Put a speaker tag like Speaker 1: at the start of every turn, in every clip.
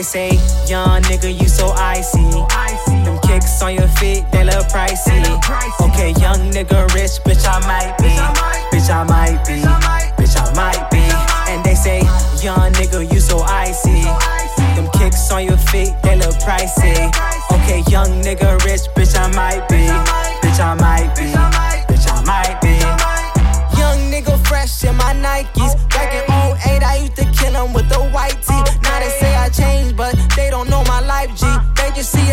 Speaker 1: They say, young nigga, you so icy. Them kicks on your feet, they look pricey. Okay, young nigga, rich, bitch, I might be. Bitch, I might be. Bitch, I might be. And they say, young nigga, you so icy. Them kicks on your feet, they look pricey. Okay, young nigga, rich, bitch, I might be. Bitch, I might be. Bitch, I might be. Young nigga, fresh in my Nikes. 5G. Think you see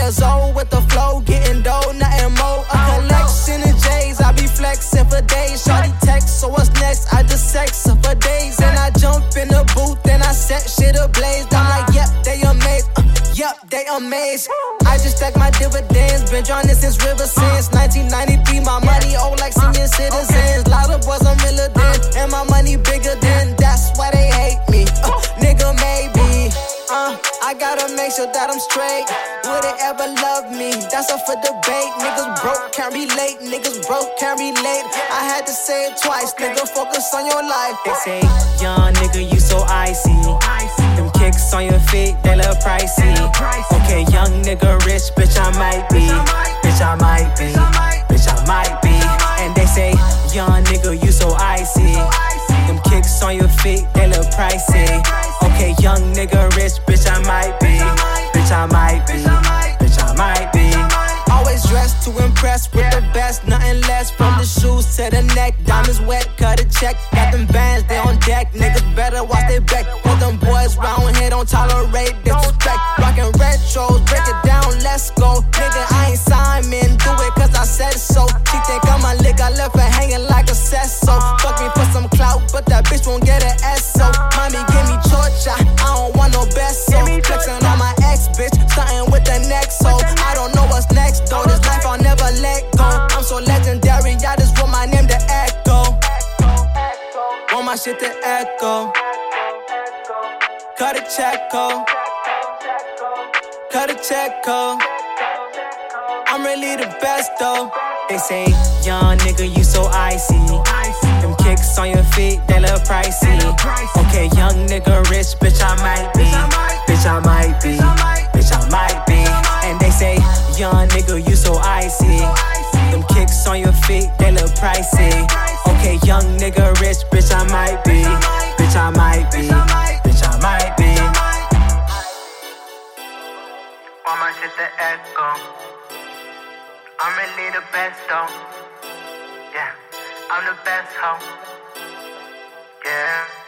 Speaker 1: with the flow, getting dough, nothing more. A collection of J's, I be flexing for days. Shorty text, so what's next? I just sex her for days. And I jump in the booth, then I set shit ablaze. I'm like, yep, they amazed. Uh, yep, they amazed. I just stack my dividends, been drawing this since River since 1993. Uh. My money old like senior citizens. Make sure that I'm straight. Would it ever love me? That's up for debate. Niggas broke, can't relate. Niggas broke, can't relate. I had to say it twice. Nigga, focus on your life. They say, young nigga, you so icy. Them kicks on your feet, they look pricey. Okay, young nigga, rich, bitch, I might be. Bitch, I might be. Bitch, I might be. And they say, young nigga, you so icy. Them kicks on your feet, they look pricey. Okay, young nigga, rich, bitch, I might be. Bitch, I might be. Bitch, I might be. Always dressed to impress with the best, nothing less. From the uh. shoes to the neck, diamonds wet, cut a check. Got them bands, they on deck. Niggas better watch their back. Put them boys round here, don't tolerate disrespect. Shit to echo. Cut a check, oh. Cut a check, oh. I'm really the best though. They say, young nigga, you so icy. Them kicks on your feet, they look pricey. Okay, young nigga, rich, bitch, I might be. Bitch, I might be. Bitch, I might be. And they say, young nigga, you so icy. Be. Bitch, I might be. Bitch, I might be.
Speaker 2: Want my shit to echo. I'm really the best though. Yeah, I'm the best hoe. Yeah.